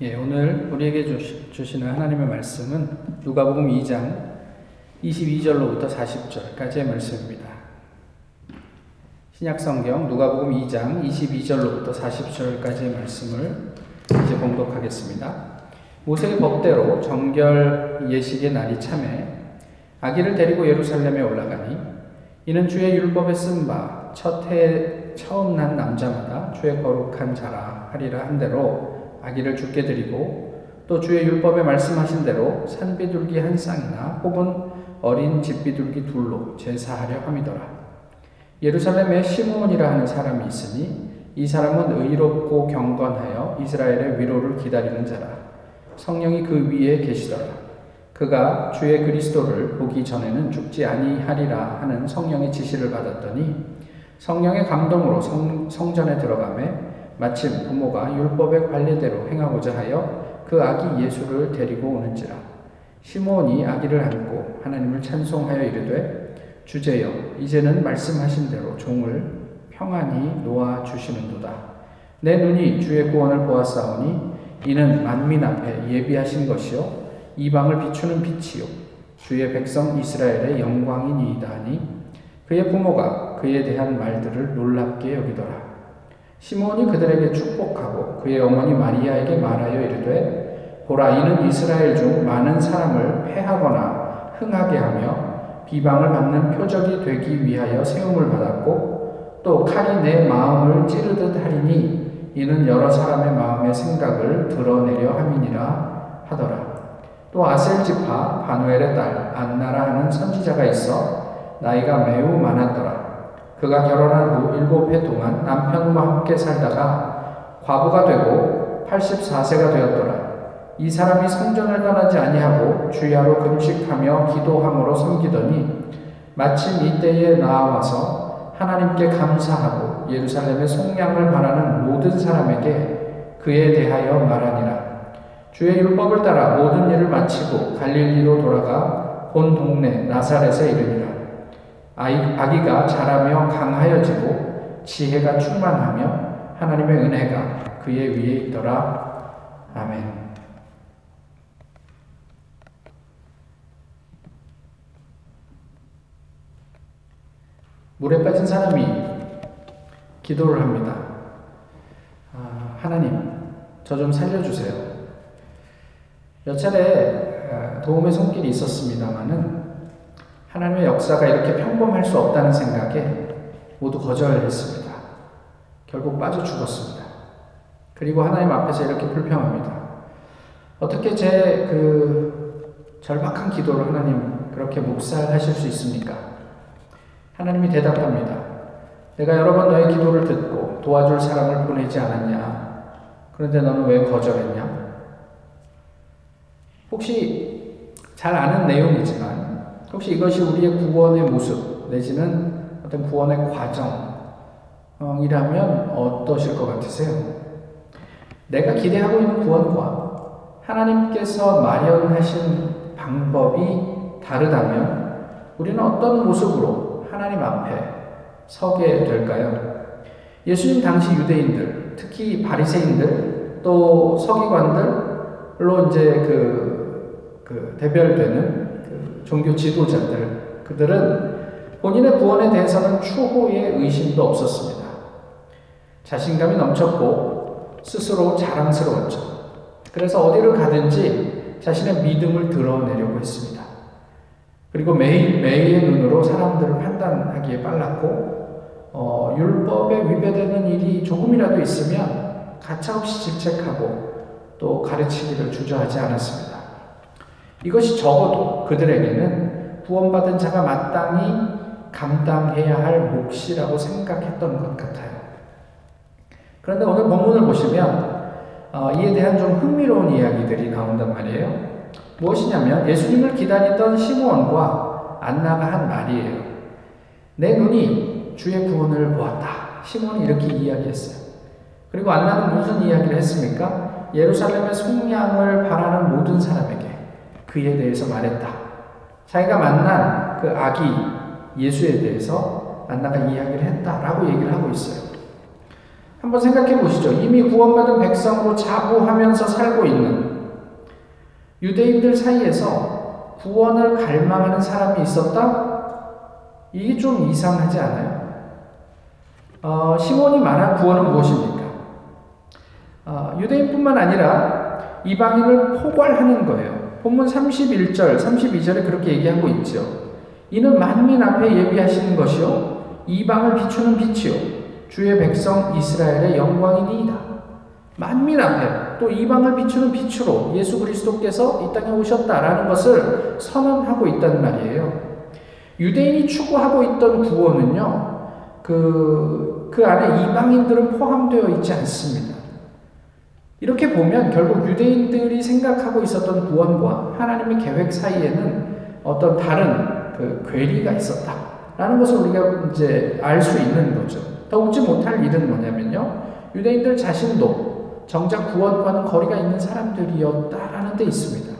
예, 오늘 우리에게 주시는 하나님의 말씀은 누가복음 2장 22절로부터 40절까지의 말씀입니다. 신약 성경 누가복음 2장 22절로부터 40절까지의 말씀을 이제 봉독하겠습니다. 모세의 법대로 정결 예식의 날이 참에 아기를 데리고 예루살렘에 올라가니 이는 주의 율법에 쓴 바 첫 해 처음 난 남자마다 주의 거룩한 자라 하리라 한 대로 아기를 죽게 드리고 또 주의 율법에 말씀하신 대로 산비둘기 한 쌍이나 혹은 어린 집비둘기 둘로 제사하려 함이더라. 예루살렘에 시므온이라 하는 사람이 있으니 이 사람은 의롭고 경건하여 이스라엘의 위로를 기다리는 자라. 성령이 그 위에 계시더라. 그가 주의 그리스도를 보기 전에는 죽지 아니하리라 하는 성령의 지시를 받았더니 성령의 감동으로 성, 성전에 들어가매 마침 부모가 율법의 관례대로 행하고자 하여 그 아기 예수를 데리고 오는지라. 시몬이 아기를 안고 하나님을 찬송하여 이르되 주제여 이제는 말씀하신 대로 종을 평안히 놓아 주시는도다. 내 눈이 주의 구원을 보았사오니 이는 만민 앞에 예비하신 것이요 이방을 비추는 빛이요 주의 백성 이스라엘의 영광이니이다 하니 그의 부모가 그에 대한 말들을 놀랍게 여기더라 시몬이 그들에게 축복하고 그의 어머니 마리아에게 말하여 이르되 보라 이는 이스라엘 중 많은 사람을 패하거나 흥하게 하며 비방을 받는 표적이 되기 위하여 세움을 받았고 또 칼이 내 마음을 찌르듯 하리니 이는 여러 사람의 마음의 생각을 드러내려 함이니라 하더라. 또 아셀 지파 바누엘의 딸 안나라 하는 선지자가 있어 나이가 매우 많았더라. 그가 결혼한 후 일곱 해 동안 남편과 함께 살다가 과부가 되고 84세가 되었더라. 이 사람이 성전을 떠나지 아니하고 주야로 금식하며 기도함으로 섬기더니 마침 이때에 나와서 하나님께 감사하고 예루살렘의 속량을 바라는 모든 사람에게 그에 대하여 말하니라. 주의 율법을 따라 모든 일을 마치고 갈릴리로 돌아가 본 동네 나사렛에 이르니라. 아기가 자라며 강하여지고 지혜가 충만하며 하나님의 은혜가 그의 위에 있더라. 아멘. 물에 빠진 사람이 기도를 합니다. 아, 하나님, 저 좀 살려주세요. 몇 차례 아, 도움의 손길이 있었습니다만은 하나님의 역사가 이렇게 평범할 수 없다는 생각에 모두 거절했습니다. 결국 빠져 죽었습니다. 그리고 하나님 앞에서 이렇게 불평합니다. 어떻게 제 그 절박한 기도를 하나님 그렇게 묵살하실 수 있습니까? 하나님이 대답합니다. 내가 여러 번 너의 기도를 듣고 도와줄 사람을 보내지 않았냐? 그런데 너는 왜 거절했냐? 혹시 잘 아는 내용이지만 혹시 이것이 우리의 구원의 모습 내지는 어떤 구원의 과정이라면 어떠실 것 같으세요? 내가 기대하고 있는 구원과 하나님께서 마련하신 방법이 다르다면 우리는 어떤 모습으로 하나님 앞에 서게 될까요? 예수님 당시 유대인들, 특히 바리새인들, 또 서기관들로 이제 그, 그 대별되는 종교 지도자들, 그들은 본인의 구원에 대해서는 추호의 의심도 없었습니다. 자신감이 넘쳤고 스스로 자랑스러웠죠. 그래서 어디를 가든지 자신의 믿음을 드러내려고 했습니다. 그리고 매일 매일의 눈으로 사람들을 판단하기에 빨랐고 어, 율법에 위배되는 일이 조금이라도 있으면 가차없이 질책하고 또 가르치기를 주저하지 않았습니다. 이것이 적어도 그들에게는 구원받은 자가 마땅히 감당해야 할 몫이라고 생각했던 것 같아요. 그런데 오늘 본문을 보시면 어, 이에 대한 좀 흥미로운 이야기들이 나온단 말이에요. 무엇이냐면 예수님을 기다리던 시므온과 안나가 한 말이에요. 내 눈이 주의 구원을 보았다. 시몬이 이렇게 이야기했어요. 그리고 안나는 무슨 이야기를 했습니까? 예루살렘의 속량을 바라는 모든 사람에게 그에 대해서 말했다. 자기가 만난 그 아기 예수에 대해서 안나가 이야기를 했다라고 얘기를 하고 있어요. 한번 생각해 보시죠. 이미 구원받은 백성으로 자부하면서 살고 있는 유대인들 사이에서 구원을 갈망하는 사람이 있었다? 이게 좀 이상하지 않아요? 어, 시몬이 말한 구원은 무엇입니까? 어, 유대인뿐만 아니라 이방인을 포괄하는 거예요. 본문 31절, 32절에 그렇게 얘기하고 있죠. 이는 만민 앞에 예비하시는 것이요. 이방을 비추는 빛이요. 주의 백성 이스라엘의 영광이니이다. 만민 앞에 또 이방을 비추는 빛으로 예수 그리스도께서 이 땅에 오셨다라는 것을 선언하고 있단 말이에요. 유대인이 추구하고 있던 구원은요, 그, 그 안에 이방인들은 포함되어 있지 않습니다. 이렇게 보면 결국 유대인들이 생각하고 있었던 구원과 하나님의 계획 사이에는 어떤 다른 그 괴리가 있었다라는 것을 우리가 이제 알 수 있는 거죠. 더 웃지 못할 일은 뭐냐면요. 유대인들 자신도 정작 구원과는 거리가 있는 사람들이었다라는 데 있습니다.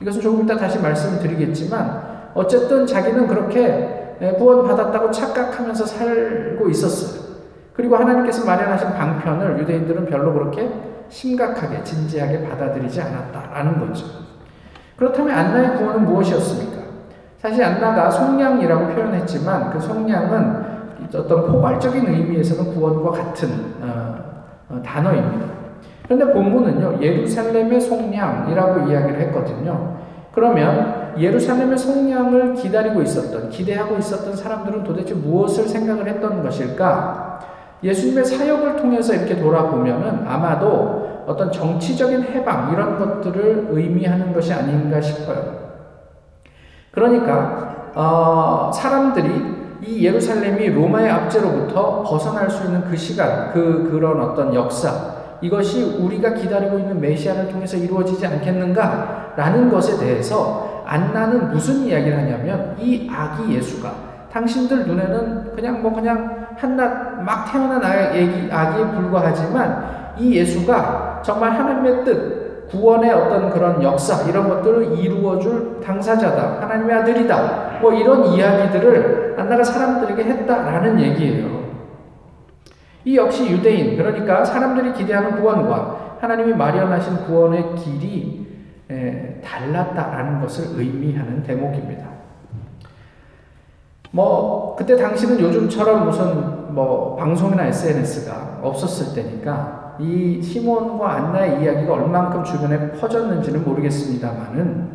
이것은 조금 이따 다시 말씀드리겠지만 어쨌든 자기는 그렇게 구원받았다고 착각하면서 살고 있었어요. 그리고 하나님께서 마련하신 방편을 유대인들은 별로 그렇게 심각하게, 진지하게 받아들이지 않았다라는 거죠. 그렇다면 안나의 구원은 무엇이었습니까? 사실 안나가 속량이라고 표현했지만 그 속량은 어떤 포괄적인 의미에서는 구원과 같은 어, 어, 단어입니다. 그런데 본문은요, 예루살렘의 속량이라고 이야기를 했거든요. 그러면 예루살렘의 속량을 기다리고 있었던, 기대하고 있었던 사람들은 도대체 무엇을 생각을 했던 것일까? 예수님의 사역을 통해서 이렇게 돌아보면은 아마도 어떤 정치적인 해방, 이런 것들을 의미하는 것이 아닌가 싶어요. 그러니까, 어, 사람들이 이 예루살렘이 로마의 압제로부터 벗어날 수 있는 그 시간, 그, 그런 어떤 역사, 이것이 우리가 기다리고 있는 메시아를 통해서 이루어지지 않겠는가라는 것에 대해서 안나는 무슨 이야기를 하냐면 이 아기 예수가 당신들 눈에는 그냥 뭐 그냥 한낱 막 태어난 아기, 아기에 불과하지만 이 예수가 정말 하나님의 뜻, 구원의 어떤 그런 역사 이런 것들을 이루어줄 당사자다, 하나님의 아들이다, 뭐 이런 이야기들을 안나가 사람들에게 했다라는 얘기예요. 이 역시 유대인, 그러니까 사람들이 기대하는 구원과 하나님이 마련하신 구원의 길이 달랐다라는 것을 의미하는 대목입니다. 뭐, 그때 당시는 요즘처럼 무슨 뭐 방송이나 SNS가 없었을 때니까 이 시몬과 안나의 이야기가 얼만큼 주변에 퍼졌는지는 모르겠습니다만은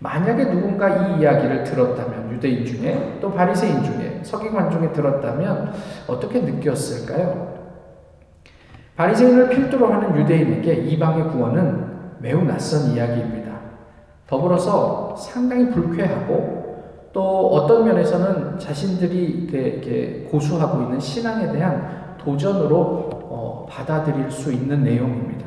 만약에 누군가 이 이야기를 들었다면 유대인 중에 또 바리새인 중에 서기관 중에 들었다면 어떻게 느꼈을까요? 바리새인을 필두로 하는 유대인에게 이방의 구원은 매우 낯선 이야기입니다. 더불어서 상당히 불쾌하고 또 어떤 면에서는 자신들이 이렇게 고수하고 있는 신앙에 대한 도전으로 어, 받아들일 수 있는 내용입니다.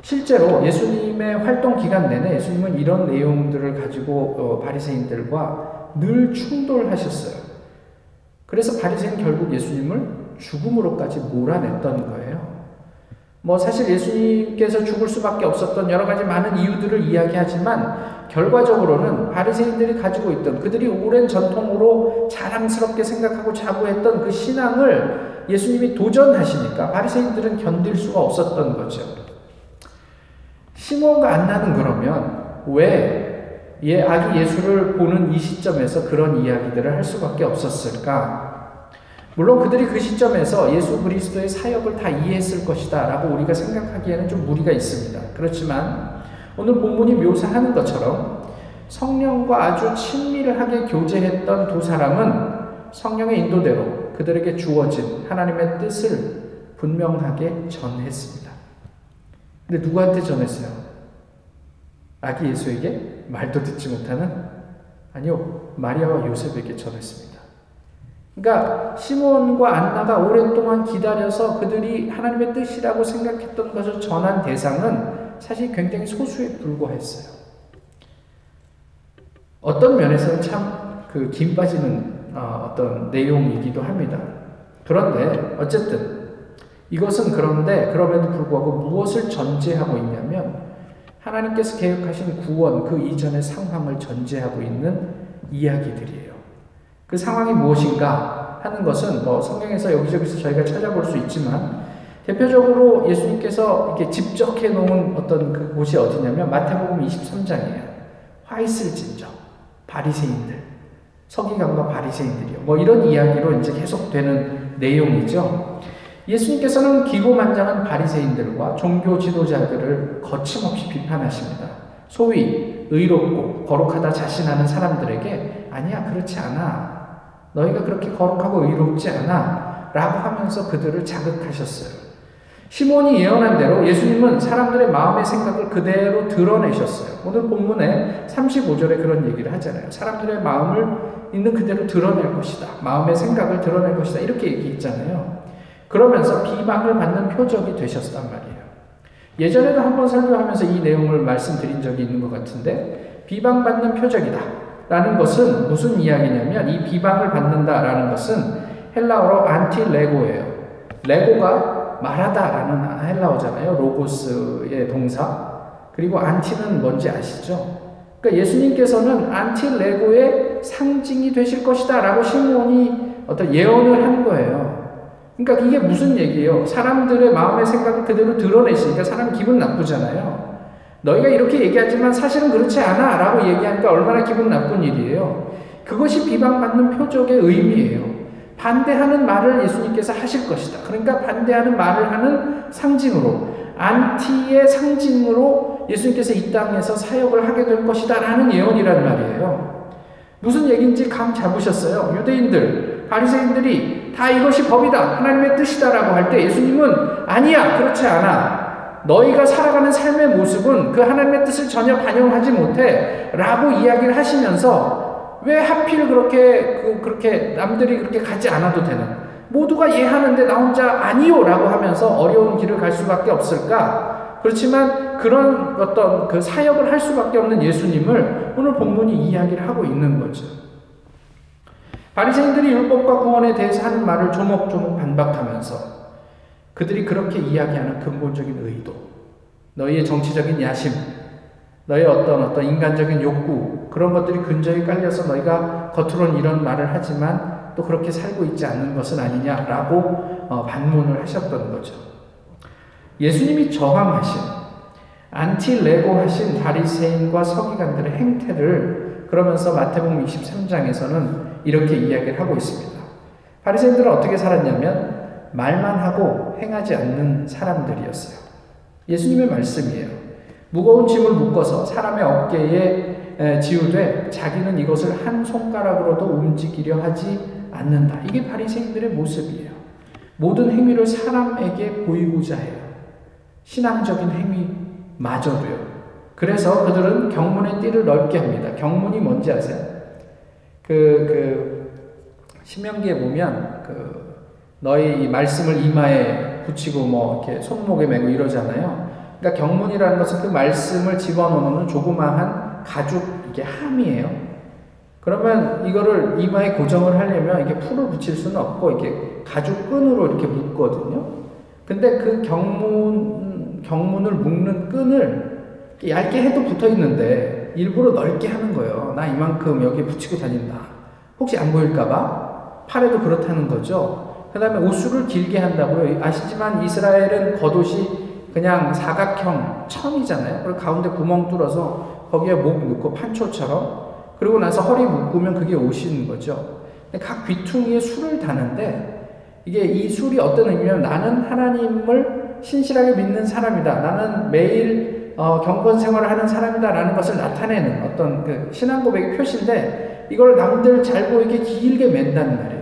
실제로 예수님의 활동 기간 내내 예수님은 이런 내용들을 가지고 어, 바리새인들과 늘 충돌하셨어요. 그래서 바리새인 결국 예수님을 죽음으로까지 몰아냈던 거예요. 뭐 사실 예수님께서 죽을 수밖에 없었던 여러 가지 많은 이유들을 이야기하지만 결과적으로는 바리새인들이 가지고 있던 그들이 오랜 전통으로 자랑스럽게 생각하고 자부했던 그 신앙을 예수님이 도전하시니까 바리새인들은 견딜 수가 없었던 거죠. 시몬과 안나는 그러면 왜 예, 아기 예수를 보는 이 시점에서 그런 이야기들을 할 수밖에 없었을까? 물론 그들이 그 시점에서 예수 그리스도의 사역을 다 이해했을 것이다 라고 우리가 생각하기에는 좀 무리가 있습니다. 그렇지만 오늘 본문이 묘사하는 것처럼 성령과 아주 친밀하게 교제했던 두 사람은 성령의 인도대로 그들에게 주어진 하나님의 뜻을 분명하게 전했습니다. 근데 누구한테 전했어요? 아기 예수에게 말도 듣지 못하는 아니요 마리아와 요셉에게 전했습니다. 그러니까 시몬과 안나가 오랫동안 기다려서 그들이 하나님의 뜻이라고 생각했던 것을 전한 대상은 사실 굉장히 소수에 불과했어요. 어떤 면에서는 참 그 김 빠지는 어, 어떤 내용이기도 합니다. 그런데 어쨌든 이것은 그런데 그럼에도 불구하고 무엇을 전제하고 있냐면 하나님께서 계획하신 구원 그 이전의 상황을 전제하고 있는 이야기들이에요. 그 상황이 무엇인가 하는 것은 뭐 성경에서 여기저기서 저희가 찾아볼 수 있지만 대표적으로 예수님께서 이렇게 집적해 놓은 어떤 그 곳이 어디냐면 마태복음 23장이에요. 화 있을진저 바리새인들 서기관과 바리새인들이요. 뭐 이런 이야기로 이제 계속되는 내용이죠. 예수님께서는 기고만장한 바리새인들과 종교 지도자들을 거침없이 비판하십니다. 소위 의롭고 거룩하다 자신하는 사람들에게 아니야 그렇지 않아. 너희가 그렇게 거룩하고 의롭지 않아. 라고 하면서 그들을 자극하셨어요. 시몬이 예언한 대로 예수님은 사람들의 마음의 생각을 그대로 드러내셨어요. 오늘 본문에 35절에 그런 얘기를 하잖아요. 사람들의 마음을 있는 그대로 드러낼 것이다. 마음의 생각을 드러낼 것이다. 이렇게 얘기했잖아요. 그러면서 비방을 받는 표적이 되셨단 말이에요. 예전에도 한번 설교하면서 이 내용을 말씀드린 적이 있는 것 같은데 비방받는 표적이다. 라는 것은 무슨 이야기냐면 이 비방을 받는다라는 것은 헬라어로 안티레고예요. 레고가 말하다라는 헬라어잖아요. 로고스의 동사. 그리고 안티는 뭔지 아시죠? 그러니까 예수님께서는 안티레고의 상징이 되실 것이다라고 시몬이 어떤 예언을 한 거예요. 그러니까 이게 무슨 얘기예요? 사람들의 마음의 생각을 그대로 드러내시니까 사람 기분 나쁘잖아요. 너희가 이렇게 얘기하지만 사실은 그렇지 않아 라고 얘기하니까 얼마나 기분 나쁜 일이에요. 그것이 비방받는 표적의 의미예요. 반대하는 말을 예수님께서 하실 것이다. 그러니까 반대하는 말을 하는 상징으로 안티의 상징으로 예수님께서 이 땅에서 사역을 하게 될 것이다 라는 예언이란 말이에요. 무슨 얘기인지 감 잡으셨어요. 유대인들, 바리새인들이 다 이것이 법이다. 하나님의 뜻이다라고 할 때 예수님은 아니야. 그렇지 않아. 너희가 살아가는 삶의 모습은 그 하나님의 뜻을 전혀 반영하지 못해. 라고 이야기를 하시면서 왜 하필 그렇게 그, 그렇게 남들이 그렇게 가지 않아도 되는 모두가 이해하는데 나 혼자 아니요 라고 하면서 어려운 길을 갈 수밖에 없을까? 그렇지만 그런 어떤 그 사역을 할 수밖에 없는 예수님을 오늘 본문이 이야기를 하고 있는 거죠. 바리새인들이 율법과 구원에 대해서 하는 말을 조목조목 반박하면서 그들이 그렇게 이야기하는 근본적인 의도, 너희의 정치적인 야심, 너의 어떤 어떤 인간적인 욕구 그런 것들이 근저에 깔려서 너희가 겉으로는 이런 말을 하지만 또 그렇게 살고 있지 않는 것은 아니냐라고 어, 반문을 하셨던 거죠. 예수님이 저항하신 안티레고 하신 바리새인과 서기관들의 행태를 그러면서 마태복음 23장에서는 이렇게 이야기를 하고 있습니다. 바리새인들은 어떻게 살았냐면 말만 하고 행하지 않는 사람들이었어요. 예수님의 말씀이에요. 무거운 짐을 묶어서 사람의 어깨에 지우되 자기는 이것을 한 손가락으로도 움직이려 하지 않는다. 이게 바리새인들의 모습이에요. 모든 행위를 사람에게 보이고자 해요. 신앙적인 행위마저도요. 그래서 그들은 경문의 띠를 넓게 합니다. 경문이 뭔지 아세요? 그, 그, 신명기에 보면, 그, 너희 이 말씀을 이마에 붙이고 뭐, 이렇게 손목에 메고 이러잖아요. 그러니까 경문이라는 것은 그 말씀을 집어넣는 조그마한 가죽 이게 함이에요. 그러면 이거를 이마에 고정을 하려면 이게 풀을 붙일 수는 없고 이게 가죽 끈으로 이렇게 묶거든요. 근데 그 경문 경문을 묶는 끈을 얇게 해도 붙어 있는데 일부러 넓게 하는 거예요. 나 이만큼 여기 붙이고 다닌다. 혹시 안 보일까봐 팔에도 그렇다는 거죠. 그 다음에 옷수를 길게 한다고요. 아시지만 이스라엘은 겉옷이 그냥 사각형 천이잖아요. 그리고 가운데 구멍 뚫어서 거기에 목 넣고 판초처럼 그리고 나서 허리 묶으면 그게 옷인 거죠. 각 귀퉁이에 술을 다는데 이게 이 술이 어떤 의미냐면 나는 하나님을 신실하게 믿는 사람이다. 나는 매일 어, 경건 생활을 하는 사람이다라는 것을 나타내는 어떤 그 신앙 고백의 표시인데 이걸 남들 잘 보이게 길게 맨다는 말이에요.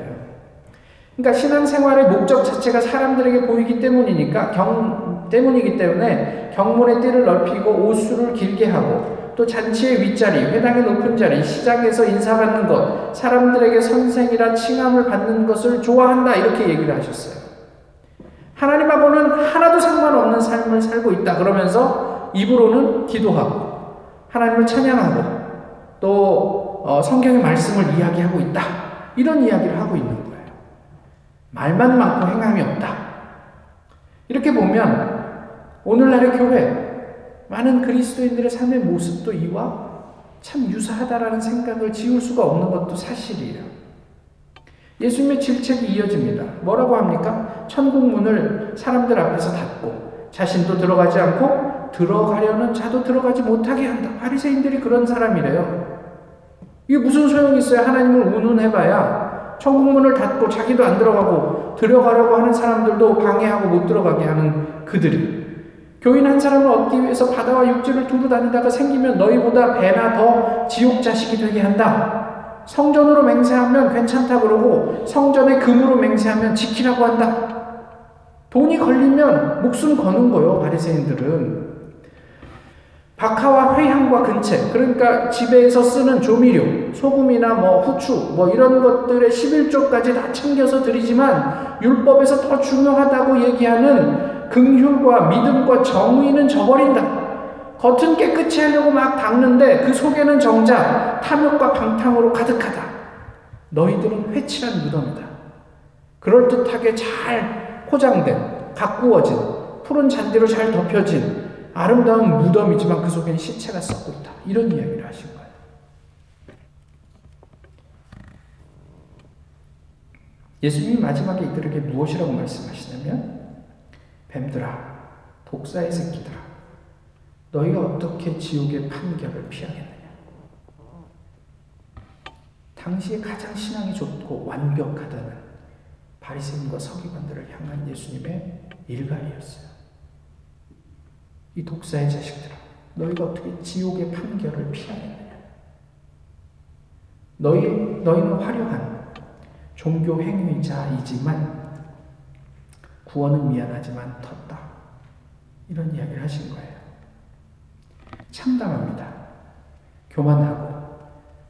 그러니까 신앙생활의 목적 자체가 사람들에게 보이기 때문이니까 경 때문이기 때문에 경문의 띠를 넓히고 옷수를 길게 하고 또 잔치의 윗자리, 회당의 높은 자리, 시장에서 인사받는 것, 사람들에게 선생이라 칭함을 받는 것을 좋아한다 이렇게 얘기를 하셨어요. 하나님하고는 하나도 상관없는 삶을 살고 있다 그러면서 입으로는 기도하고 하나님을 찬양하고 또 어, 성경의 말씀을 이야기하고 있다 이런 이야기를 하고 있는. 말만 많고 행함이 없다. 이렇게 보면 오늘날의 교회 많은 그리스도인들의 삶의 모습도 이와 참 유사하다라는 생각을 지울 수가 없는 것도 사실이에요. 예수님의 질책이 이어집니다. 뭐라고 합니까? 천국 문을 사람들 앞에서 닫고 자신도 들어가지 않고 들어가려는 자도 들어가지 못하게 한다. 바리새인들이 그런 사람이래요. 이게 무슨 소용이 있어요? 하나님을 운운해봐야 천국문을 닫고 자기도 안 들어가고 들어가려고 하는 사람들도 방해하고 못 들어가게 하는 그들이 교인 한 사람을 얻기 위해서 바다와 육지를 두루 다니다가 생기면 너희보다 배나 더 지옥 자식이 되게 한다. 성전으로 맹세하면 괜찮다 그러고 성전의 금으로 맹세하면 지키라고 한다. 돈이 걸리면 목숨 거는 거요, 바리새인들은. 박하와 회향과 근체, 그러니까 집에서 쓰는 조미료, 소금이나 뭐 후추, 뭐 이런 것들의 11조까지 다 챙겨서 드리지만 율법에서 더 중요하다고 얘기하는 긍휼과 믿음과 정의는 저버린다. 겉은 깨끗이 하려고 막 닦는데 그 속에는 정작 탐욕과 방탕으로 가득하다. 너희들은 회칠한 무덤이다. 그럴듯하게 잘 포장된, 가꾸어진, 푸른 잔디로 잘 덮여진 아름다운 무덤이지만 그 속에는 시체가 썩고 있다. 이런 이야기를 하신 거예요. 예수님이 마지막에 이들에게 무엇이라고 말씀하시냐면 뱀들아 독사의 새끼들아 너희가 어떻게 지옥의 판결을 피하겠느냐 당시에 가장 신앙이 좋고 완벽하다는 바리새인과 서기관들을 향한 예수님의 일갈이었어요. 이 독사의 자식들아, 너희가 어떻게 지옥의 판결을 피하겠느냐? 너희 너희는 화려한 종교 행위자이지만 구원은 미안하지만 텄다. 이런 이야기를 하신 거예요. 참담합니다. 교만하고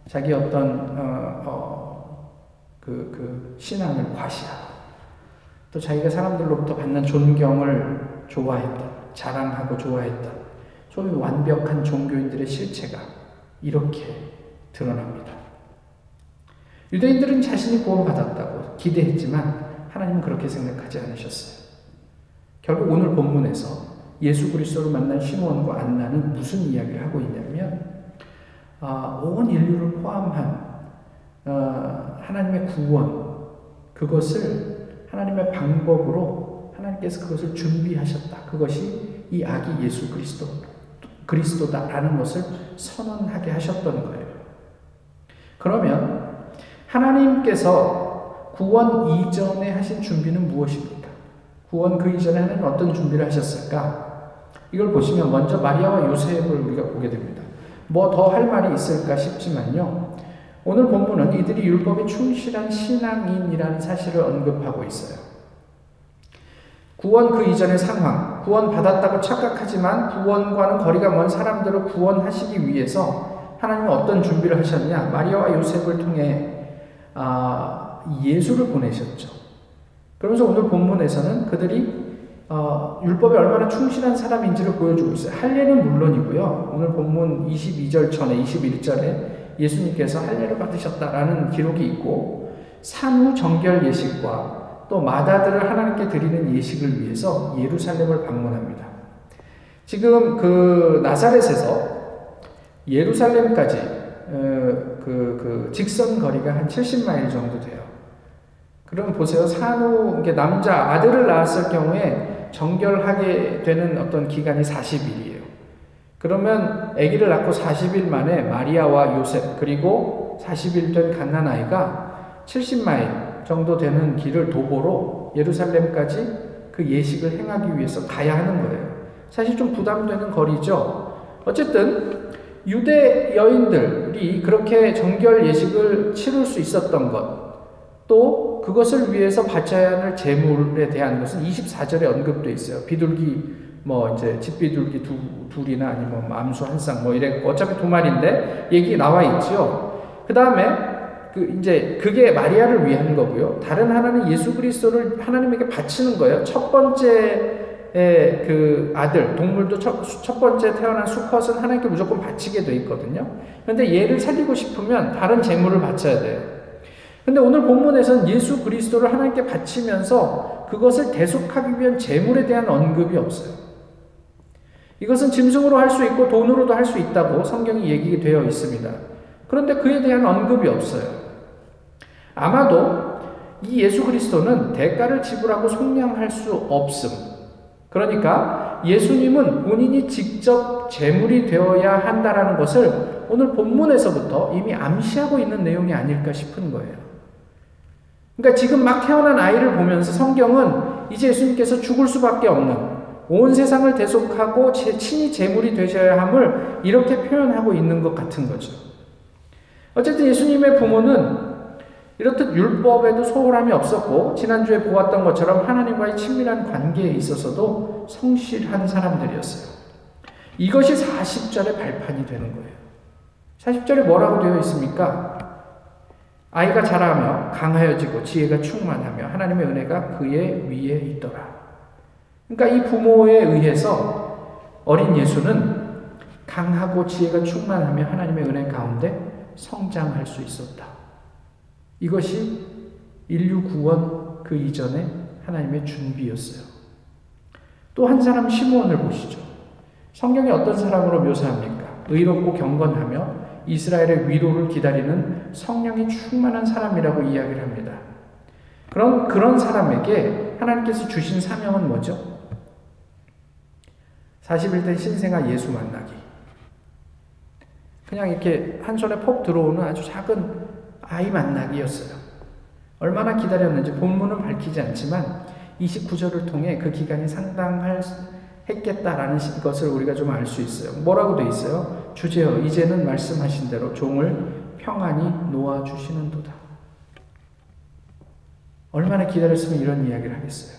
자기 어떤 어, 어, 그, 그 신앙을 과시하고 또 자기가 사람들로부터 받는 존경을 좋아했던 자랑하고 좋아했던 소위 완벽한 종교인들의 실체가 이렇게 드러납니다. 유대인들은 자신이 구원받았다고 기대했지만 하나님은 그렇게 생각하지 않으셨어요. 결국 오늘 본문에서 예수 그리스도를 만난 시몬과 안나는 무슨 이야기를 하고 있냐면 어, 온 인류를 포함한 어, 하나님의 구원 그것을 하나님의 방법으로 하나님께서 그것을 준비하셨다. 그것이 이 아기 예수 그리스도 그리스도다라는 것을 선언하게 하셨던 거예요. 그러면 하나님께서 구원 이전에 하신 준비는 무엇입니까? 구원 그 이전에 하나님 어떤 준비를 하셨을까? 이걸 보시면 먼저 마리아와 요셉을 우리가 보게 됩니다. 뭐 더 할 말이 있을까 싶지만요. 오늘 본문은 이들이 율법에 충실한 신앙인이라는 사실을 언급하고 있어요. 구원 그 이전의 상황, 구원 받았다고 착각하지만 구원과는 거리가 먼 사람들을 구원하시기 위해서 하나님은 어떤 준비를 하셨냐? 마리아와 요셉을 통해 아, 예수를 보내셨죠. 그러면서 오늘 본문에서는 그들이 어, 율법에 얼마나 충실한 사람인지를 보여주고 있어요. 할례는 물론이고요. 오늘 본문 22절 전에 21절에 예수님께서 할례를 받으셨다라는 기록이 있고 산후 정결 예식과 또 마다들을 하나님께 드리는 예식을 위해서 예루살렘을 방문합니다. 지금 그 나사렛에서 예루살렘까지 어, 그, 그 직선 거리가 한 70마일 정도 돼요. 그럼 보세요. 산후 남자 아들을 낳았을 경우에 정결하게 되는 어떤 기간이 40일이에요. 그러면 아기를 낳고 40일 만에 마리아와 요셉 그리고 40일 된 갓난 아이가 70마일 정도 되는 길을 도보로 예루살렘까지 그 예식을 행하기 위해서 가야 하는 거예요. 사실 좀 부담되는 거리죠. 어쨌든 유대 여인들이 그렇게 정결 예식을 치룰 수 있었던 것, 또 그것을 위해서 바쳐야 할 재물에 대한 것은 24절에 언급되어 있어요. 비둘기 뭐 이제 집비둘기 두, 둘이나 아니면 뭐 암수 한 쌍 뭐 이래 어차피 두 마리인데 얘기 나와 있죠. 그 다음에 그 이제 그게 마리아를 위한 거고요. 다른 하나는 예수 그리스도를 하나님에게 바치는 거예요. 첫 번째 그 아들 동물도 첫, 첫 번째 태어난 수컷은 하나님께 무조건 바치게 돼 있거든요. 그런데 얘를 살리고 싶으면 다른 재물을 바쳐야 돼요. 근데 오늘 본문에서는 예수 그리스도를 하나님께 바치면서 그것을 대속하기 위한 재물에 대한 언급이 없어요. 이것은 짐승으로 할 수 있고 돈으로도 할 수 있다고 성경이 얘기되어 있습니다. 그런데 그에 대한 언급이 없어요. 아마도 이 예수 그리스도는 대가를 지불하고 속량할 수 없음. 그러니까 예수님은 본인이 직접 제물이 되어야 한다라는 것을 오늘 본문에서부터 이미 암시하고 있는 내용이 아닐까 싶은 거예요. 그러니까 지금 막 태어난 아이를 보면서 성경은 이제 예수님께서 죽을 수밖에 없는 온 세상을 대속하고 친히 제물이 되셔야 함을 이렇게 표현하고 있는 것 같은 거죠. 어쨌든 예수님의 부모는 이렇듯 율법에도 소홀함이 없었고 지난주에 보았던 것처럼 하나님과의 친밀한 관계에 있어서도 성실한 사람들이었어요. 이것이 40절의 발판이 되는 거예요. 40절에 뭐라고 되어 있습니까? 아이가 자라며 강하여지고 지혜가 충만하며 하나님의 은혜가 그의 위에 있더라. 그러니까 이 부모에 의해서 어린 예수는 강하고 지혜가 충만하며 하나님의 은혜 가운데 성장할 수 있었다. 이것이 인류 구원 그 이전에 하나님의 준비였어요. 또 한 사람 시므온을 보시죠. 성경이 어떤 사람으로 묘사합니까? 의롭고 경건하며 이스라엘의 위로를 기다리는 성령이 충만한 사람이라고 이야기를 합니다. 그런 그런 사람에게 하나님께서 주신 사명은 뭐죠? 40일 된 신생아 예수 만나기. 그냥 이렇게 한 손에 폭 들어오는 아주 작은 아이 만나기였어요. 얼마나 기다렸는지 본문은 밝히지 않지만 29절을 통해 그 기간이 상당할 했겠다라는 것을 우리가 좀 알 수 있어요. 뭐라고 돼 있어요? 주제여 이제는 말씀하신 대로 종을 평안히 놓아 주시는도다. 얼마나 기다렸으면 이런 이야기를 하겠어요.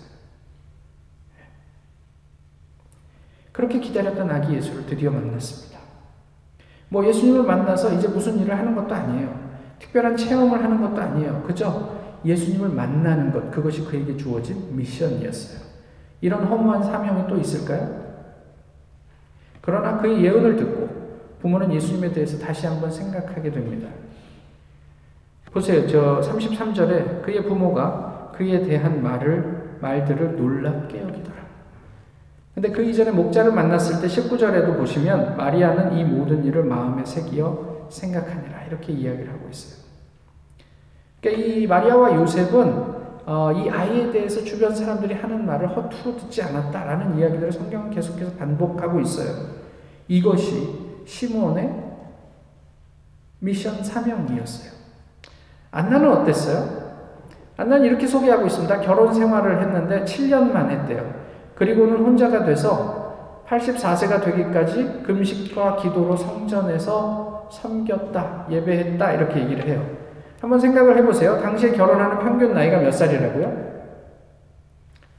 그렇게 기다렸던 아기 예수를 드디어 만났습니다. 뭐 예수님을 만나서 이제 무슨 일을 하는 것도 아니에요. 특별한 체험을 하는 것도 아니에요. 그저 예수님을 만나는 것, 그것이 그에게 주어진 미션이었어요. 이런 허무한 사명이 또 있을까요? 그러나 그의 예언을 듣고 부모는 예수님에 대해서 다시 한번 생각하게 됩니다. 보세요. 저 33절에 그의 부모가 그에 대한 말을, 말들을 놀랍게 여기더라. 근데 그 이전에 목자를 만났을 때 19절에도 보시면 마리아는 이 모든 일을 마음에 새기어 생각하니라 이렇게 이야기를 하고 있어요. 그러니까 이 마리아와 요셉은 어, 이 아이에 대해서 주변 사람들이 하는 말을 허투루 듣지 않았다라는 이야기들을 성경은 계속해서 반복하고 있어요. 이것이 시몬의 미션 사명이었어요. 안나는 어땠어요? 안나는 이렇게 소개하고 있습니다. 결혼 생활을 했는데 7년만 했대요. 그리고는 혼자가 돼서 84세가 되기까지 금식과 기도로 성전에서 섬겼다, 예배했다, 이렇게 얘기를 해요. 한번 생각을 해보세요. 당시에 결혼하는 평균 나이가 몇 살이라고요?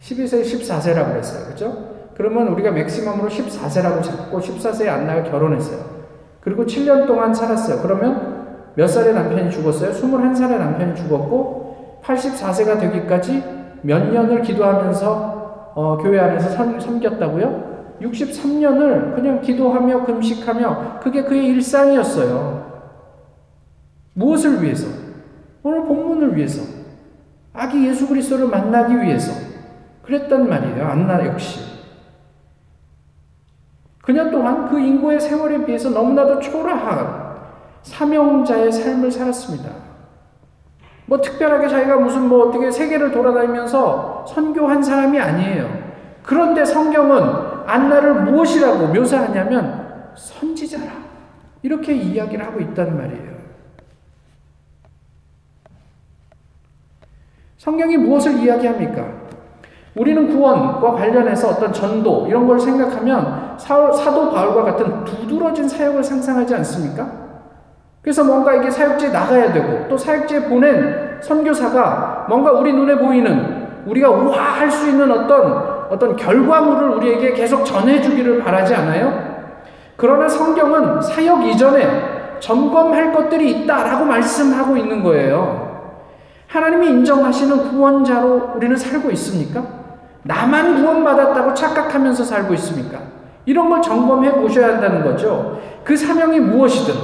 12세, 14세라고 그랬어요. 그죠? 그러면 우리가 맥시멈으로 14세라고 잡고 14세에 안나가 결혼했어요. 그리고 7년 동안 살았어요. 그러면 몇 살에 남편이 죽었어요? 21살에 남편이 죽었고 84세가 되기까지 몇 년을 기도하면서 어, 교회 안에서 섬, 섬겼다고요? 63년을 그냥 기도하며 금식하며 그게 그의 일상이었어요. 무엇을 위해서? 오늘 본문을 위해서. 아기 예수 그리스도를 만나기 위해서. 그랬단 말이에요. 안나 역시. 그녀 또한 그 인고의 세월에 비해서 너무나도 초라한 사명자의 삶을 살았습니다. 뭐 특별하게 자기가 무슨 뭐 어떻게 세계를 돌아다니면서 선교한 사람이 아니에요. 그런데 성경은 안나를 무엇이라고 묘사하냐면 선지자라. 이렇게 이야기를 하고 있단 말이에요. 성경이 무엇을 이야기합니까? 우리는 구원과 관련해서 어떤 전도 이런 걸 생각하면 사도 바울과 같은 두드러진 사역을 상상하지 않습니까? 그래서 뭔가 이게 사역지에 나가야 되고 또 사역지에 보낸 선교사가 뭔가 우리 눈에 보이는 우리가 우아할 수 있는 어떤 어떤 결과물을 우리에게 계속 전해주기를 바라지 않아요? 그러나 성경은 사역 이전에 점검할 것들이 있다라고 말씀하고 있는 거예요. 하나님이 인정하시는 구원자로 우리는 살고 있습니까? 나만 구원받았다고 착각하면서 살고 있습니까? 이런 걸 점검해 보셔야 한다는 거죠. 그 사명이 무엇이든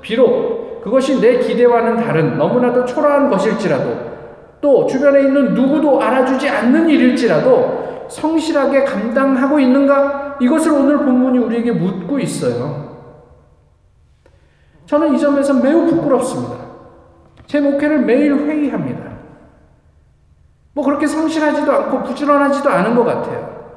비록 그것이 내 기대와는 다른 너무나도 초라한 것일지라도 또 주변에 있는 누구도 알아주지 않는 일일지라도 성실하게 감당하고 있는가? 이것을 오늘 본문이 우리에게 묻고 있어요. 저는 이 점에서 매우 부끄럽습니다. 제 목회를 매일 회의합니다. 뭐 그렇게 성실하지도 않고 부지런하지도 않은 것 같아요.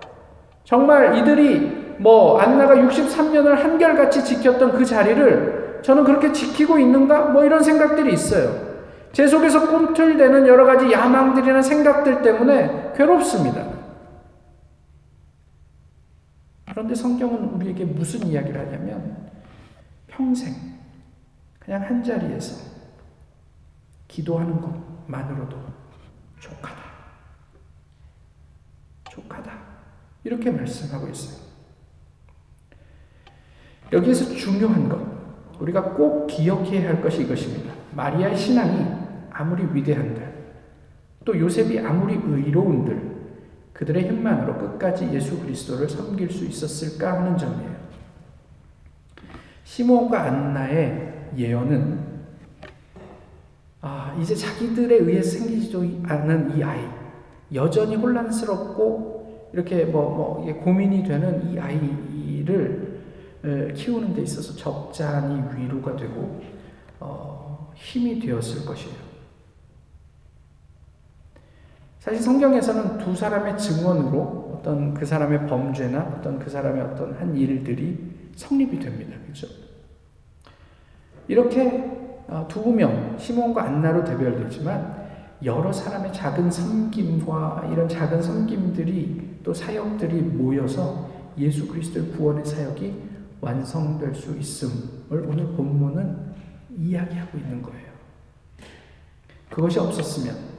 정말 이들이 뭐 안나가 63년을 한결같이 지켰던 그 자리를 저는 그렇게 지키고 있는가? 뭐 이런 생각들이 있어요. 제 속에서 꿈틀대는 여러 가지 야망들이나 생각들 때문에 괴롭습니다. 그런데 성경은 우리에게 무슨 이야기를 하냐면 평생 그냥 한 자리에서 기도하는 것만으로도 족하다. 족하다. 이렇게 말씀하고 있어요. 여기에서 중요한 것, 우리가 꼭 기억해야 할 것이 이것입니다. 마리아의 신앙이 아무리 위대한들, 또 요셉이 아무리 의로운들, 그들의 힘만으로 끝까지 예수 그리스도를 섬길 수 있었을까 하는 점이에요. 시몬과 안나의 예언은 아, 이제 자기들에 의해 생기지도 않은 이 아이, 여전히 혼란스럽고 이렇게 뭐, 뭐 고민이 되는 이 아이를 키우는 데 있어서 적잖이 위로가 되고 어, 힘이 되었을 것이에요. 사실 성경에서는 두 사람의 증언으로 어떤 그 사람의 범죄나 어떤 그 사람의 어떤 한 일들이 성립이 됩니다. 그렇죠? 이렇게 어, 두 명, 시몬과 안나로 대별되지만 여러 사람의 작은 섬김과 이런 작은 섬김들이 또 사역들이 모여서 예수 그리스도의 구원의 사역이 완성될 수 있음을 오늘 본문은 이야기하고 있는 거예요. 그것이 없었으면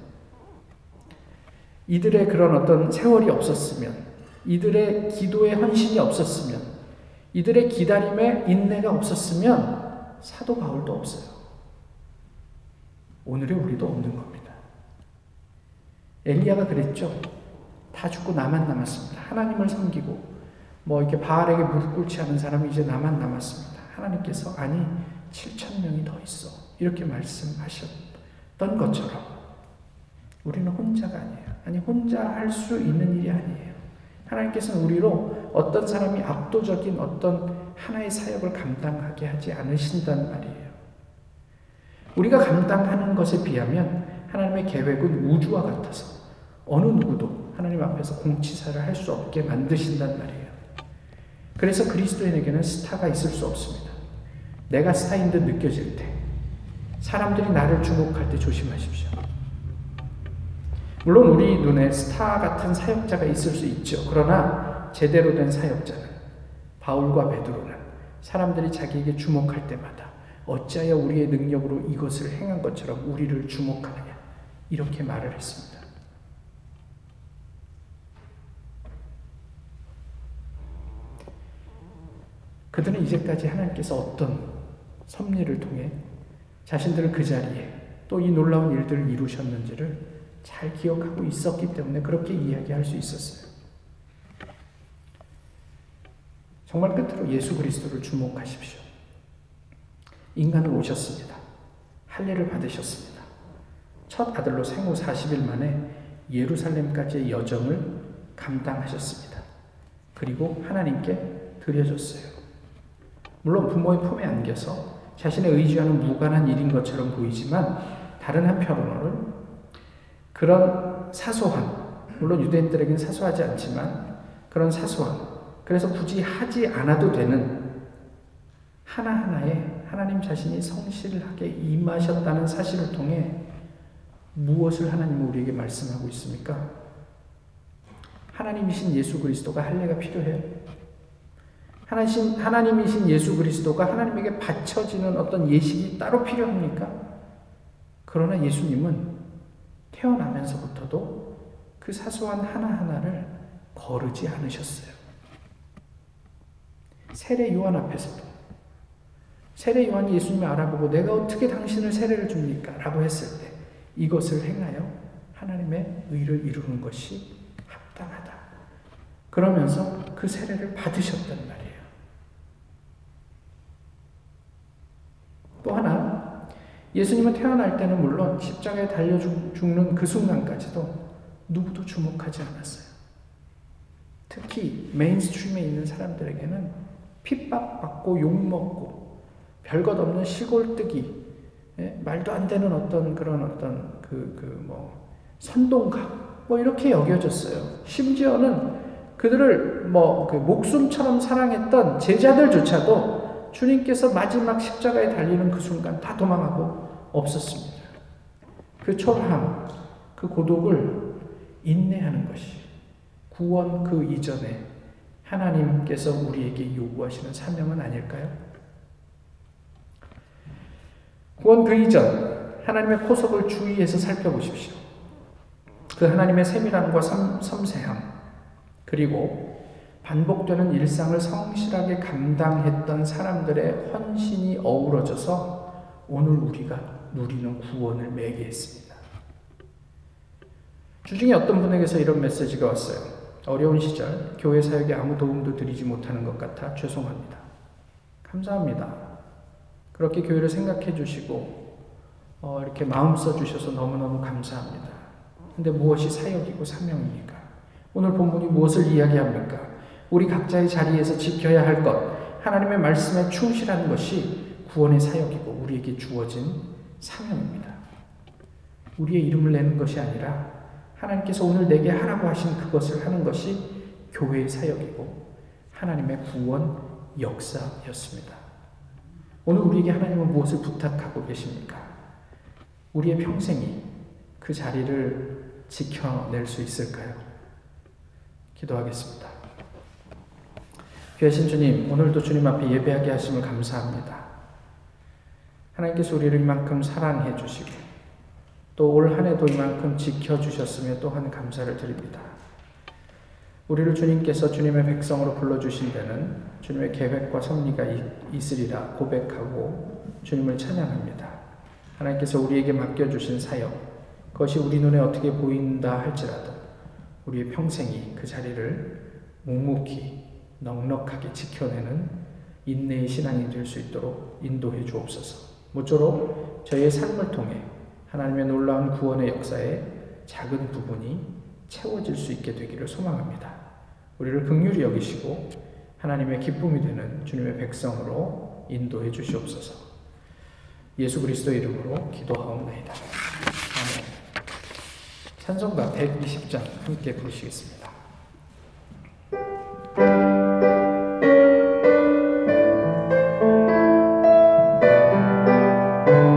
이들의 그런 어떤 세월이 없었으면 이들의 기도의 헌신이 없었으면 이들의 기다림의 인내가 없었으면 사도 바울도 없어요. 오늘의 우리도 없는 겁니다. 엘리야가 그랬죠. 다 죽고 나만 남았습니다. 하나님을 섬기고 뭐 이렇게 바알에게 무릎 꿇지 않은 사람이 이제 나만 남았습니다. 하나님께서 아니 7천 명이 더 있어 이렇게 말씀하셨던 것처럼 우리는 혼자가 아니에요. 아니 혼자 할 수 있는 일이 아니에요. 하나님께서는 우리로 어떤 사람이 압도적인 어떤 하나의 사역을 감당하게 하지 않으신단 말이에요. 우리가 감당하는 것에 비하면 하나님의 계획은 우주와 같아서 어느 누구도 하나님 앞에서 공치사를 할 수 없게 만드신단 말이에요. 그래서 그리스도인에게는 스타가 있을 수 없습니다. 내가 스타인 듯 느껴질 때, 사람들이 나를 주목할 때 조심하십시오. 물론 우리 눈에 스타 같은 사역자가 있을 수 있죠. 그러나 제대로 된 사역자는 바울과 베드로는 사람들이 자기에게 주목할 때마다 어찌하여 우리의 능력으로 이것을 행한 것처럼 우리를 주목하느냐. 이렇게 말을 했습니다. 그들은 이제까지 하나님께서 어떤 섭리를 통해 자신들을 그 자리에 또 이 놀라운 일들을 이루셨는지를 잘 기억하고 있었기 때문에 그렇게 이야기할 수 있었어요. 정말 끝으로 예수 그리스도를 주목하십시오. 인간으로 오셨습니다. 할례를 받으셨습니다. 첫 아들로 생후 40일 만에 예루살렘까지의 여정을 감당하셨습니다. 그리고 하나님께 드려졌어요. 물론 부모의 품에 안겨서 자신의 의지와는 무관한 일인 것처럼 보이지만 다른 한편으로는 그런 사소한 물론 유대인들에게는 사소하지 않지만 그런 사소한 그래서 굳이 하지 않아도 되는 하나하나의 하나님 자신이 성실하게 임하셨다는 사실을 통해 무엇을 하나님은 우리에게 말씀하고 있습니까? 하나님이신 예수 그리스도가 할례가 필요해요. 하나님, 하나님이신 예수 그리스도가 하나님에게 바쳐지는 어떤 예식이 따로 필요합니까? 그러나 예수님은 태어나면서부터도 그 사소한 하나하나를 거르지 않으셨어요. 세례 요한 앞에서도 세례 요한이 예수님을 알아보고 내가 어떻게 당신을 세례를 줍니까? 라고 했을 때 이것을 행하여 하나님의 의를 이루는 것이 합당하다. 그러면서 그 세례를 받으셨단 말이에요. 또 하나, 예수님은 태어날 때는 물론 십자가에 달려 죽는 그 순간까지도 누구도 주목하지 않았어요. 특히 mainstream에 있는 사람들에게는 핍박받고 욕먹고 별것 없는 시골뜨기, 예? 말도 안 되는 어떤 그런 어떤 그, 그 뭐, 선동각, 뭐 이렇게 여겨졌어요. 심지어는 그들을 뭐 그 목숨처럼 사랑했던 제자들조차도 주님께서 마지막 십자가에 달리는 그 순간 다 도망하고 없었습니다. 그 초라함, 그 고독을 인내하는 것이 구원 그 이전에 하나님께서 우리에게 요구하시는 사명은 아닐까요? 구원 그 이전 하나님의 포석을 주의해서 살펴보십시오. 그 하나님의 세밀함과 섬, 섬세함 그리고 반복되는 일상을 성실하게 감당했던 사람들의 헌신이 어우러져서 오늘 우리가 누리는 구원을 매개했습니다. 주중에 어떤 분에게서 이런 메시지가 왔어요. 어려운 시절 교회 사역에 아무 도움도 드리지 못하는 것 같아 죄송합니다. 감사합니다. 그렇게 교회를 생각해 주시고 어, 이렇게 마음 써 주셔서 너무너무 감사합니다. 근데 무엇이 사역이고 사명입니까? 오늘 본문이 무엇을 이야기합니까? 우리 각자의 자리에서 지켜야 할 것, 하나님의 말씀에 충실하는 것이 구원의 사역이고 우리에게 주어진 사명입니다. 우리의 이름을 내는 것이 아니라 하나님께서 오늘 내게 하라고 하신 그것을 하는 것이 교회의 사역이고 하나님의 구원 역사였습니다. 오늘 우리에게 하나님은 무엇을 부탁하고 계십니까? 우리의 평생이 그 자리를 지켜낼 수 있을까요? 기도하겠습니다. 귀하신 주님, 오늘도 주님 앞에 예배하게 하심을 감사합니다. 하나님께서 우리를 이만큼 사랑해 주시고 또 올 한 해도 이만큼 지켜주셨으며 또한 감사를 드립니다. 우리를 주님께서 주님의 백성으로 불러주신 데는 주님의 계획과 섭리가 있으리라 고백하고 주님을 찬양합니다. 하나님께서 우리에게 맡겨주신 사역, 그것이 우리 눈에 어떻게 보인다 할지라도 우리의 평생이 그 자리를 묵묵히 넉넉하게 지켜내는 인내의 신앙이 될 수 있도록 인도해 주옵소서. 모쪼록 저희의 삶을 통해 하나님의 놀라운 구원의 역사에 작은 부분이 채워질 수 있게 되기를 소망합니다. 우리를 극률히 여기시고 하나님의 기쁨이 되는 주님의 백성으로 인도해 주시옵소서. 예수 그리스도 이름으로 기도하옵나이다. 찬송가 120장 함께 부르시겠습니다.